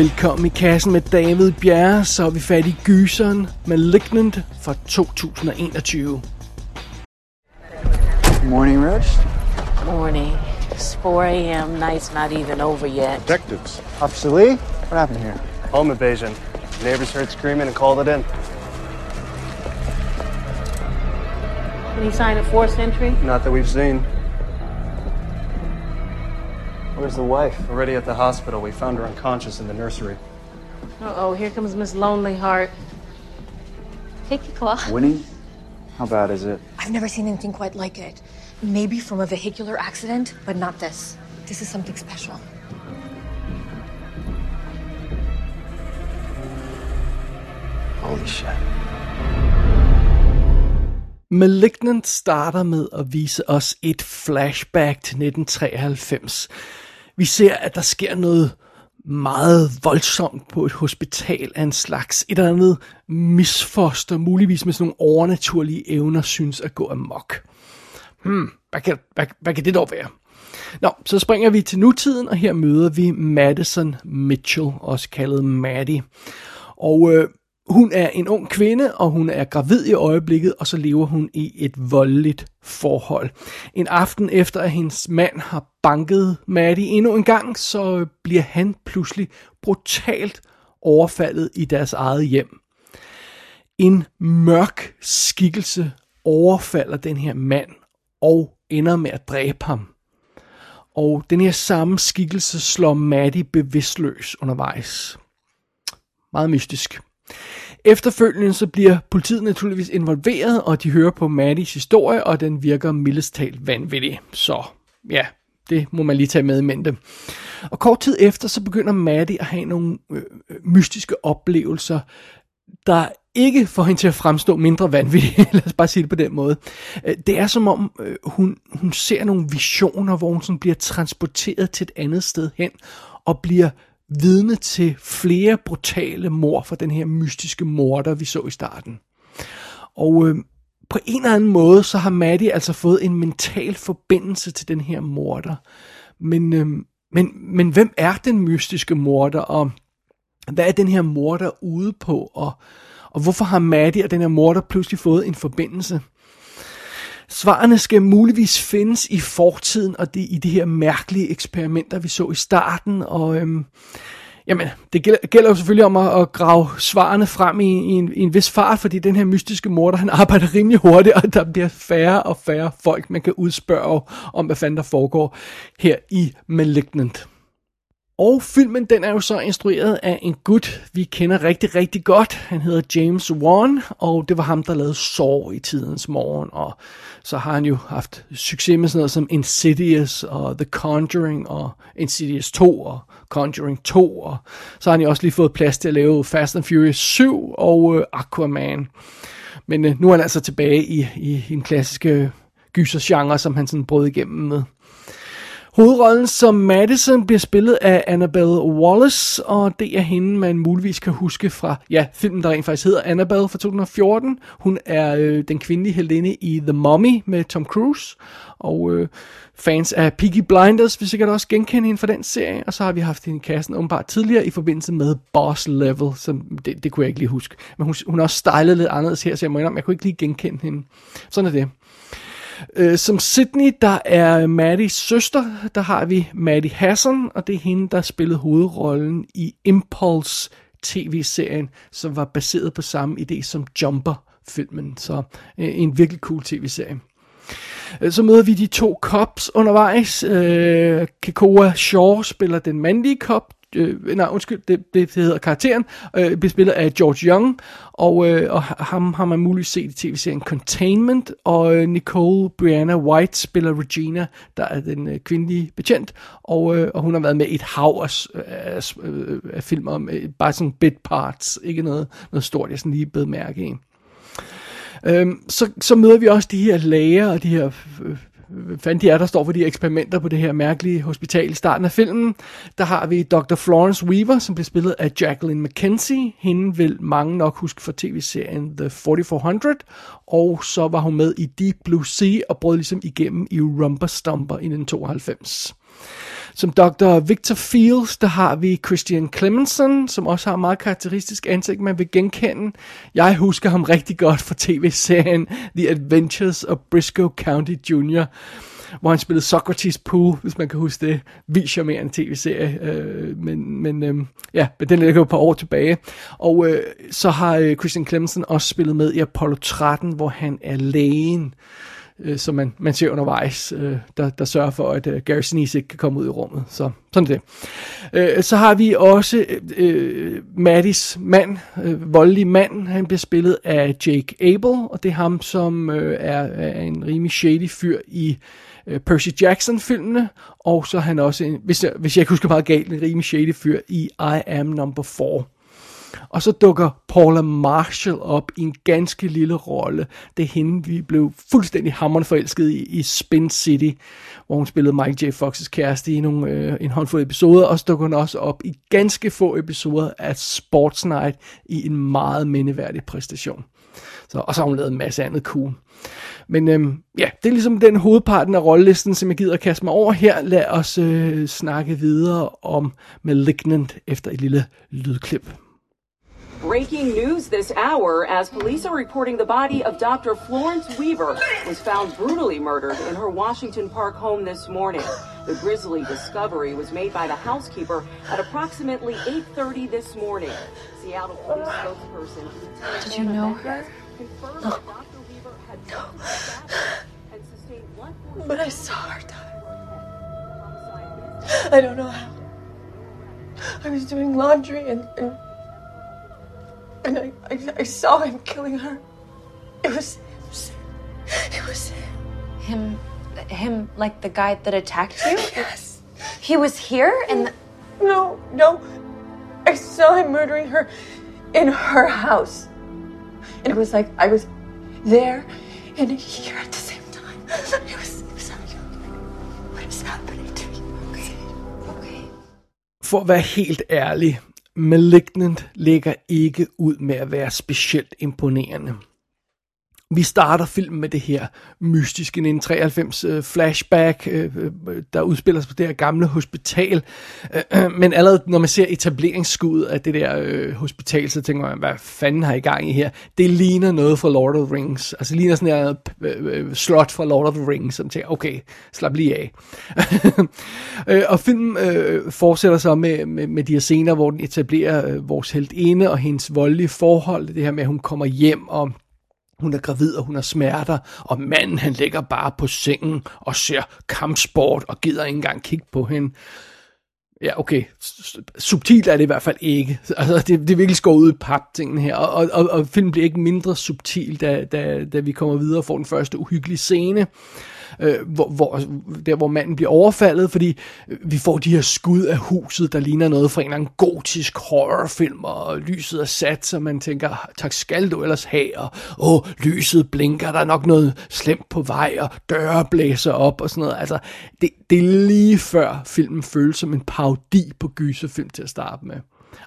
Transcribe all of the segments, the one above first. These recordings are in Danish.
Velkommen i kassen med David Bjerre, så er vi fat i gyseren Malignant fra 2021. Morning, Reg. Morning. It's 4 a.m. Night's not even over yet. Detectives. Officer Lee, what happened here? Home invasion. Neighbors heard screaming and called it in. Any sign of forced entry? Not that we've seen. Where's the wife? Already at the hospital. We found her unconscious in the nursery. Uh-oh, here comes Miss Lonely Heart. Take your claw. Winnie? How bad is it? I've never seen anything quite like it. Maybe from a vehicular accident, but not this. This is something special. Holy shit. Malignant starter med at vise os et flashback til 1993. Vi ser, at der sker noget meget voldsomt på et hospital af en slags et eller andet misfoster, muligvis med sådan nogle overnaturlige evner, synes at gå amok. Hmm, hvad kan, hvad, hvad kan det dog være? Nå, så springer vi til nutiden, og her møder vi Madison Mitchell, også kaldet Maddie. Og øh, hun er en ung kvinde, og hun er gravid i øjeblikket, og så lever hun i et voldeligt forhold. En aften efter, at hendes mand har banket Maddie endnu en gang, så bliver han pludselig brutalt overfaldet i deres eget hjem. En mørk skikkelse overfalder den her mand og ender med at dræbe ham. Og den her samme skikkelse slår Maddie bevidstløs undervejs. Meget mystisk. Efterfølgende så bliver politiet naturligvis involveret, og de hører på Maddys historie, og den virker mildest talt vanvittig. Så ja, det må man lige tage med i mente. Og kort tid efter, så begynder Maddie at have nogle øh, øh, mystiske oplevelser, der ikke får hende til at fremstå mindre vanvittig, lad os bare sige det på den måde. Øh, det er som om, øh, hun, hun ser nogle visioner, hvor hun sådan bliver transporteret til et andet sted hen, og bliver vidne til flere brutale mor fra den her mystiske morder, vi så i starten. Og øh, på en eller anden måde, så har Maddie altså fået en mental forbindelse til den her morder. Men, øh, men, men hvem er den mystiske morder, og hvad er den her morder ude på, og, og hvorfor har Maddie og den her morder pludselig fået en forbindelse? Svarene skal muligvis findes i fortiden, og det, i de her mærkelige eksperimenter, vi så i starten, og øhm, jamen, det gælder, gælder jo selvfølgelig om at, at grave svarene frem i, i, en, i en vis fart, fordi den her mystiske morder, han arbejder rimelig hurtigt, og der bliver færre og færre folk, man kan udspørge om, hvad fanden der foregår her i Malignant. Og filmen, den er jo så instrueret af en gut, vi kender rigtig, rigtig godt. Han hedder James Wan, og det var ham, der lavede Saw i tidens morgen. Og så har han jo haft succes med sådan noget som Insidious og The Conjuring og Insidious 2 og Conjuring 2. Og så har han jo også lige fået plads til at lave Fast and Furious 7 og øh, Aquaman. Men øh, nu er han altså tilbage i, i, i en klassiske gysergenre, som han sådan brød igennem med. Hovedrollen som Madison bliver spillet af Annabelle Wallace, og det er hende, man muligvis kan huske fra, ja, filmen, der rent faktisk hedder Annabelle fra 2014. Hun er øh, den kvindelige heldinde i The Mummy med Tom Cruise, og øh, fans af Peaky Blinders vil sikkert også genkende hende fra den serie, og så har vi haft hende i kassen åbenbart tidligere i forbindelse med Boss Level, som det, det kunne jeg ikke lige huske. Men hun, hun er også stylet lidt anderledes her, så jeg må indrømme, jeg kunne ikke lige genkende hende. Sådan er det. Øh, som Sydney, der er Maddies søster, der har vi Maddie Hassan, og det er hende, der spillede hovedrollen i Impulse tv-serien, som var baseret på samme idé som Jumper-filmen. Så øh, en virkelig cool tv-serie. Øh, så møder vi de to cops undervejs. Øh, Kekoa Shaw spiller den mandlige cop, øh, nej undskyld, det, det, det hedder karakteren, øh, bliver spillet af George Young, og, øh, og ham har man muligvis set i tv-serien Containment, og øh, Nicole Brianna White spiller Regina, der er den øh, kvindelige betjent, og, øh, og hun har været med i et hav af, øh, af, øh, af, af om, øh, bare sådan bit parts, ikke noget, noget stort, jeg sådan lige bed mærke i. Øhm, så, så møder vi også de her læger og de her øh, fanden de er, der står for de eksperimenter på det her mærkelige hospital i starten af filmen. Der har vi Dr. Florence Weaver, som bliver spillet af Jacqueline McKenzie. Hende vil mange nok huske fra tv-serien The 4400. Og så var hun med i Deep Blue Sea og brød ligesom igennem i Rumba Stumper i 1992. Som Dr. Victor Fields, der har vi Christian Clemenson, som også har meget karakteristisk ansigt, man vil genkende. Jeg husker ham rigtig godt fra tv-serien The Adventures of Briscoe County Jr., hvor han spillede Socrates Pool, hvis man kan huske det. Vildt charmerende tv-serie, øh, men, men øh, ja, men den ligger jo et par år tilbage. Og øh, så har øh, Christian Clemenson også spillet med i Apollo 13, hvor han er lægen, øh, Øh, som man, man ser undervejs, øh, der, der sørger for, at øh, Gary Sinise ikke kan komme ud i rummet. Så sådan er det. Øh, så har vi også øh, øh, Mattis mand, øh, voldelig mand. Han bliver spillet af Jake Abel, og det er ham, som øh, er, er en rimelig shady fyr i øh, Percy Jackson-filmene, og så er han også, en, hvis, jeg, hvis jeg ikke husker meget galt, en rimelig shady fyr i I Am Number 4. Og så dukker Paula Marshall op i en ganske lille rolle. Det er hende, vi blev fuldstændig hammerende forelsket i, i Spin City, hvor hun spillede Mike J. Fox's kæreste i nogle, øh, en håndfuld episoder. Og så dukker hun også op i ganske få episoder af Sports Night i en meget mindeværdig præstation. Så, og så har hun lavet en masse andet cool. Men øhm, ja, det er ligesom den hovedparten af rollelisten, som jeg gider at kaste mig over her. Lad os øh, snakke videre om Malignant efter et lille lydklip. Breaking news this hour as police are reporting the body of Dr. Florence Weaver was found brutally murdered in her Washington Park home this morning. The grisly discovery was made by the housekeeper at approximately 8:30 this morning. Seattle police spokesperson Did you know her? confirmed that Dr. Weaver had no. and sustained one But I saw her die. I don't know how. I was doing laundry and and, and I, I I saw him killing her. It was it was, it was him. Him, him, like the guy that attacked you? Yes. He was here and the- No, no. I saw him murdering her in her house. And it was like I was there and here at the same time. It was, it was What is happening to you? Okay. Okay. For at være helt ærlig, Malignant ligger ikke ud med at være specielt imponerende. Vi starter filmen med det her mystiske 1993 øh, flashback, øh, øh, der udspiller sig på det her gamle hospital. Øh, men allerede når man ser etableringsskuddet af det der øh, hospital, så tænker man, hvad fanden har I gang i her? Det ligner noget fra Lord of the Rings. Altså ligner sådan her øh, øh, slot fra Lord of the Rings, som tænker, okay, slap lige af. øh, og filmen øh, fortsætter så med, med, med de her scener, hvor den etablerer øh, vores ene og hendes voldelige forhold. Det her med, at hun kommer hjem og hun er gravid, og hun har smerter, og manden han ligger bare på sengen og ser kampsport og gider ikke engang kigge på hende. Ja, okay. Subtilt er det i hvert fald ikke. Altså, det, det er virkelig skåret ud i pap, tingene her. Og, og, og filmen bliver ikke mindre subtil, da, da, da vi kommer videre og får den første uhyggelige scene øh, hvor, hvor, der hvor manden bliver overfaldet, fordi øh, vi får de her skud af huset, der ligner noget fra en eller anden gotisk horrorfilm, og lyset er sat, så man tænker, tak skal du ellers have, og åh, lyset blinker, der er nok noget slemt på vej, og døre blæser op, og sådan noget. Altså, det, det er lige før filmen føles som en parodi på gyserfilm til at starte med.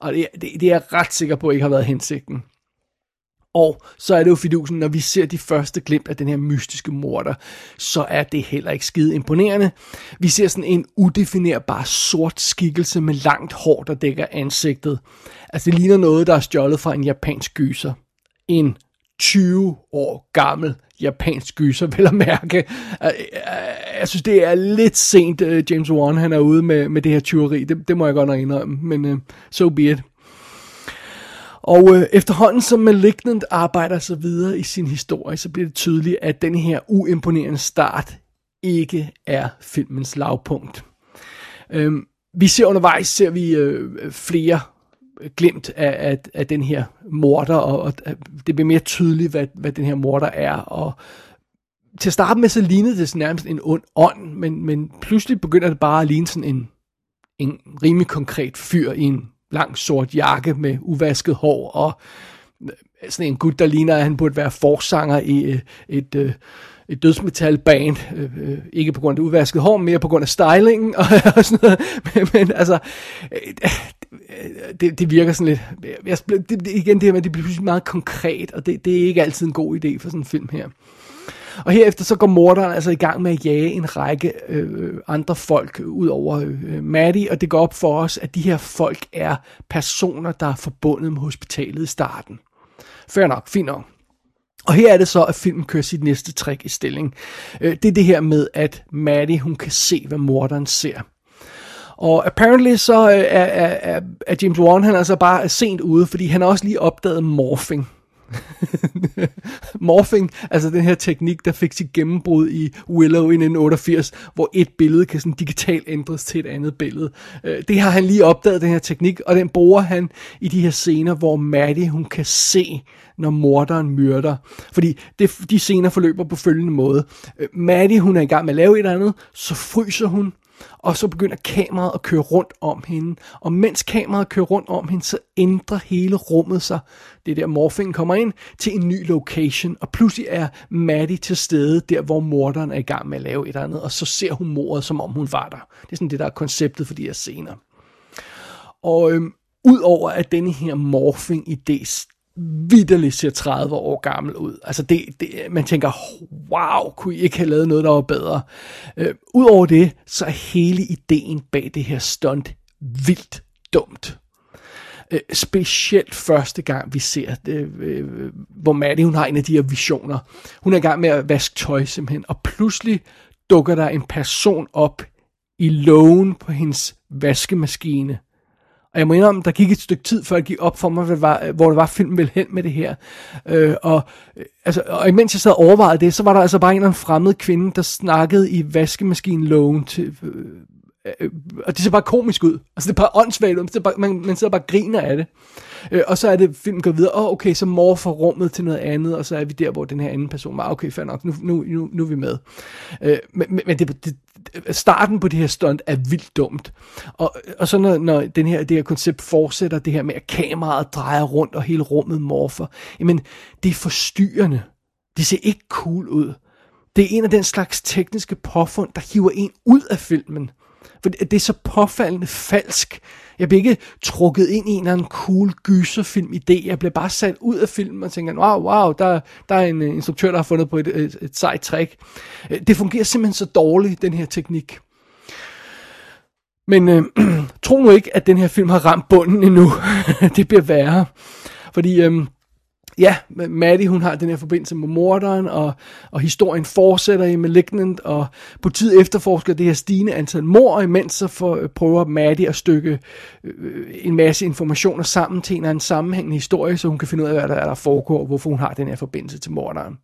Og det, det, det er jeg ret sikker på ikke har været hensigten. Og så er det jo fidusen, når vi ser de første glimt af den her mystiske morder, så er det heller ikke skide imponerende. Vi ser sådan en udefinerbar sort skikkelse med langt hår, der dækker ansigtet. Altså det ligner noget, der er stjålet fra en japansk gyser. En 20 år gammel japansk gyser, vil jeg mærke. Jeg synes, det er lidt sent, øh, James Wan han er ude med, med det her tyveri. Det, det må jeg godt nok indrømme, men uh, so be it. Og øh, efterhånden som Malignant arbejder sig videre i sin historie, så bliver det tydeligt, at den her uimponerende start ikke er filmens lavpunkt. Øhm, vi ser undervejs, ser vi øh, flere glimt af, af, af den her morter, og, og øh, det bliver mere tydeligt, hvad, hvad den her morter er, og til at starte med, så lignede det nærmest en ond ånd, men, men pludselig begynder det bare at ligne sådan en, en rimelig konkret fyr i en lang sort jakke med uvasket hår, og øh, sådan en gut, der ligner, at han burde være forsanger i øh, et, et, et, dødsmetalband. Ikke på grund af uvasket hår, mere på grund af stylingen og, og sådan noget. Men, men altså, det, det virker sådan lidt... Jeg, det, igen det her med, at det bliver pludselig meget konkret, og det, det er ikke altid en god idé for sådan en film her. Og herefter så går morderen altså i gang med at jage en række øh, andre folk ud over øh, Maddie, og det går op for os, at de her folk er personer, der er forbundet med hospitalet i starten. Fair nok, fint nok. Og her er det så, at filmen kører sit næste trick i stilling. Øh, det er det her med, at Maddie, hun kan se, hvad morderen ser. Og apparently så øh, er, er, er, er James Wan, han er altså bare sent ude, fordi han har også lige opdaget morphing. morphing, altså den her teknik, der fik sit gennembrud i Willow i 1988, hvor et billede kan sådan digitalt ændres til et andet billede. Øh, det har han lige opdaget, den her teknik, og den bruger han i de her scener, hvor Maddie, hun kan se, når morderen myrder. Fordi det, de scener forløber på følgende måde. Øh, Maddie, hun er i gang med at lave et eller andet, så fryser hun, og så begynder kameraet at køre rundt om hende. Og mens kameraet kører rundt om hende, så ændrer hele rummet sig. Det er der morfingen kommer ind til en ny location, og pludselig er Maddie til stede der, hvor morderen er i gang med at lave et eller andet, og så ser hun mordet, som om hun var der. Det er sådan det, der er konceptet for de her scener. Og øhm, udover at denne her morphing-idé vidderligt ser 30 år gammel ud. Altså det, det, man tænker, wow, kunne I ikke have lavet noget, der var bedre? Øh, Udover det, så er hele ideen bag det her stunt vildt dumt. Øh, specielt første gang vi ser det, øh, hvor Maddie hun har en af de her visioner. Hun er i gang med at vaske tøj simpelthen, og pludselig dukker der en person op i lågen på hendes vaskemaskine og jeg må indrømme, der gik et stykke tid, før det gik op for mig, hvad det var, hvor det var, film vel hen med det her. Øh, og, øh, altså, og imens jeg sad og overvejede det, så var der altså bare en eller anden fremmed kvinde, der snakkede i vaskemaskinen til... Øh, øh, øh, og det ser bare komisk ud. Altså det er bare åndssvagt ud. Bare, man, man sidder bare og griner af det. Øh, og så er det, filmen går videre. Åh, oh, okay, så morfer rummet til noget andet, og så er vi der, hvor den her anden person var. Okay, fair nok, nu, nu, nu, nu er vi med. Øh, men men det, det, Øh, starten på det her stunt er vildt dumt. Og, og så når, når den her, det her koncept fortsætter, det her med, at kameraet drejer rundt, og hele rummet morfer, jamen, det er forstyrrende. Det ser ikke cool ud. Det er en af den slags tekniske påfund, der hiver en ud af filmen. For det er så påfaldende falsk. Jeg bliver ikke trukket ind i en eller anden cool gyserfilm idé. Jeg bliver bare sat ud af filmen og tænker, wow, wow, der, der er en øh, instruktør, der har fundet på et, et, et sejt trick. Øh, det fungerer simpelthen så dårligt, den her teknik. Men øh, tro nu ikke, at den her film har ramt bunden endnu. det bliver værre. Fordi øh, ja, Maddie hun har den her forbindelse med morderen, og, og historien fortsætter i Malignant, og politiet efterforsker det her stigende antal mor, og imens så for, øh, prøver Maddie at stykke øh, en masse informationer sammen til en eller anden sammenhængende historie, så hun kan finde ud af, hvad der, er, der foregår, og hvorfor hun har den her forbindelse til morderen.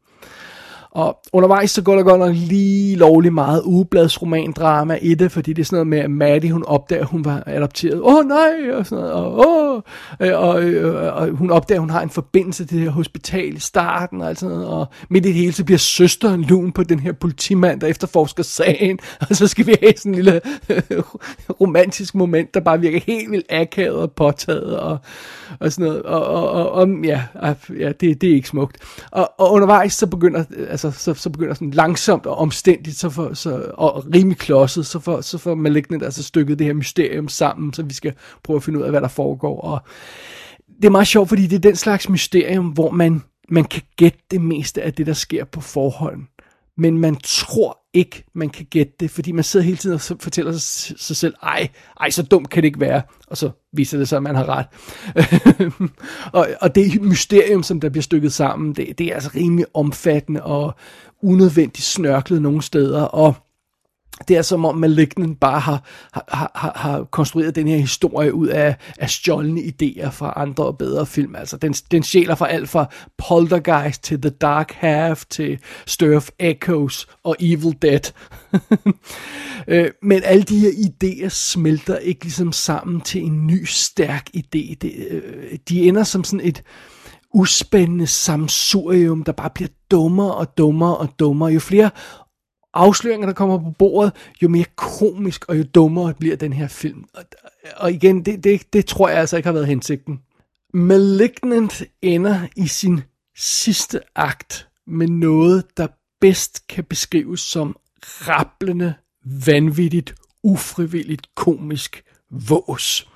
Og undervejs så går der godt nok lige lovlig meget ugebladsromandrama i det, fordi det er sådan noget med, at Maddie, hun opdager, at hun var adopteret. Åh oh, nej, og sådan noget. Og, oh! og, og, og, og hun opdager, at hun har en forbindelse til det her hospital i starten, og, sådan noget. og midt i det hele, så bliver søsteren lun på den her politimand, der efterforsker sagen, og så skal vi have sådan en lille romantisk moment, der bare virker helt vildt akavet og påtaget, og, og sådan noget. Og, og, og, og ja, ja det, det er ikke smukt. Og, og undervejs så begynder, altså, så, så så begynder sådan langsomt og omstændigt, så for, så, og rimelig klodset, så får, så for Malignant altså stykket det her mysterium sammen, så vi skal prøve at finde ud af, hvad der foregår. Og det er meget sjovt, fordi det er den slags mysterium, hvor man, man kan gætte det meste af det, der sker på forhånd men man tror ikke, man kan gætte det, fordi man sidder hele tiden og fortæller sig, sig selv, ej, ej, så dumt kan det ikke være, og så viser det sig, at man har ret. og, og det mysterium, som der bliver stykket sammen, det, det er altså rimelig omfattende og unødvendigt snørklet nogle steder, og det er som om Malignant bare har, har, har, har konstrueret den her historie ud af, af stjålne idéer fra andre og bedre film. Altså, den, den sjæler fra alt fra Poltergeist til The Dark Half til Stir of Echoes og Evil Dead. Øh, men alle de her idéer smelter ikke ligesom sammen til en ny, stærk idé. Det, øh, de ender som sådan et uspændende samsurium, der bare bliver dummere og dummere og dummere. Jo flere afsløringer, der kommer på bordet, jo mere komisk og jo dummere bliver den her film. Og, og igen, det, det, det tror jeg altså ikke har været hensigten. Malignant ender i sin sidste akt med noget, der bedst kan beskrives som rablende, vanvittigt, ufrivilligt komisk vås.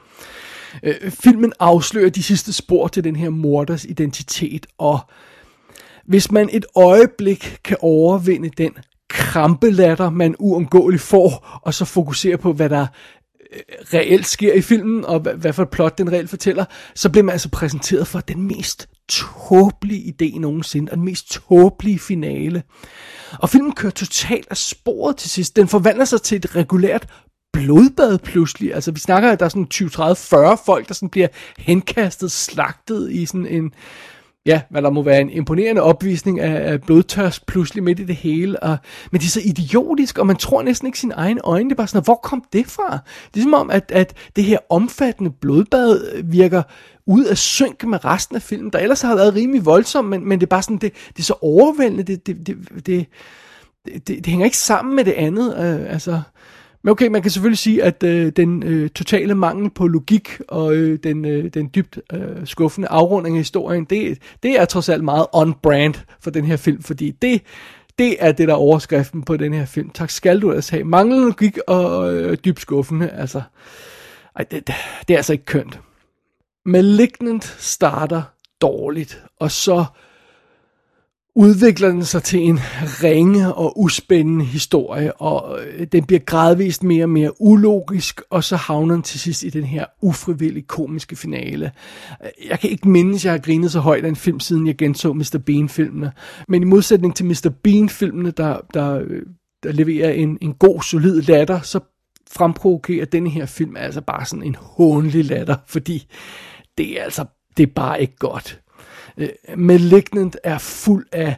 Øh, filmen afslører de sidste spor til den her morders identitet, og Hvis man et øjeblik kan overvinde den krampelatter, man uundgåeligt får, og så fokusere på, hvad der øh, reelt sker i filmen, og hvad, hvad for et plot den reelt fortæller, så bliver man altså præsenteret for den mest tåbelige idé nogensinde, og den mest tåbelige finale. Og filmen kører totalt af sporet til sidst. Den forvandler sig til et regulært blodbad pludselig. Altså, vi snakker, at der er sådan 20, 30, 40 folk, der sådan bliver henkastet, slagtet i sådan en, ja, hvad der må være en imponerende opvisning af, af blodtørst pludselig midt i det hele. Og, men det er så idiotisk, og man tror næsten ikke sin egen øjne. Det er bare sådan, hvor kom det fra? Det er som om, at, at det her omfattende blodbad virker ud af synk med resten af filmen, der ellers har været rimelig voldsom, men, men det er bare sådan, det, det er så overvældende, det, det, det, det, det, det hænger ikke sammen med det andet. Øh, altså, men okay, man kan selvfølgelig sige, at øh, den øh, totale mangel på logik og øh, den, øh, den dybt øh, skuffende afrunding af historien, det, det er trods alt meget on-brand for den her film, fordi det, det er det, der er overskriften på den her film. Tak skal du altså have. Manglende logik og øh, dybt skuffende, altså. Ej, det, det er altså ikke kønt. Malignant starter dårligt, og så udvikler den sig til en ringe og uspændende historie, og øh, den bliver gradvist mere og mere ulogisk, og så havner den til sidst i den her ufrivillig komiske finale. Øh, jeg kan ikke mindes, at jeg har grinet så højt af en film, siden jeg genså Mr. Bean-filmene, men i modsætning til Mr. Bean-filmene, der, der, øh, der leverer en, en god, solid latter, så fremprovokerer denne her film altså bare sådan en hånlig latter, fordi det er altså, det er bare ikke godt. Øh, Malignant er fuld af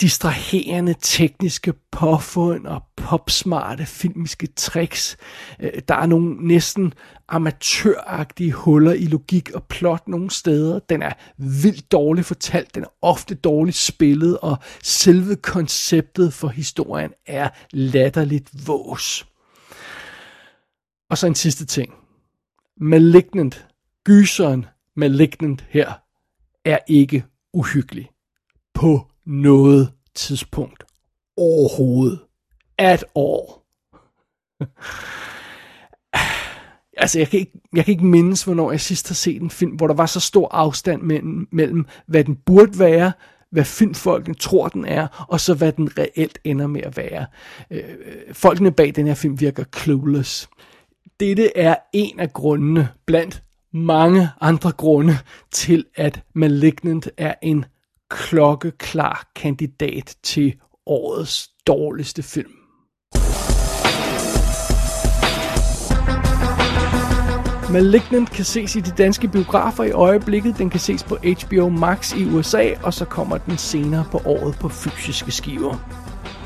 distraherende tekniske påfund og popsmarte filmiske tricks. Øh, der er nogle næsten amatøragtige huller i logik og plot nogle steder. Den er vildt dårligt fortalt, den er ofte dårligt spillet, og selve konceptet for historien er latterligt vås. Og så en sidste ting. Malignant, gyseren Malignant her, er ikke uhyggelig. På noget tidspunkt. Overhovedet. At all. altså, jeg kan, ikke, jeg kan ikke mindes, hvornår jeg sidst har set en film, hvor der var så stor afstand mellem, mellem hvad den burde være, hvad filmfolkene tror, den er, og så hvad den reelt ender med at være. Øh, øh folkene bag den her film virker clueless. Dette er en af grundene blandt mange andre grunde til, at Malignant er en klokkeklar kandidat til årets dårligste film. Malignant kan ses i de danske biografer i øjeblikket. Den kan ses på HBO Max i USA, og så kommer den senere på året på fysiske skiver.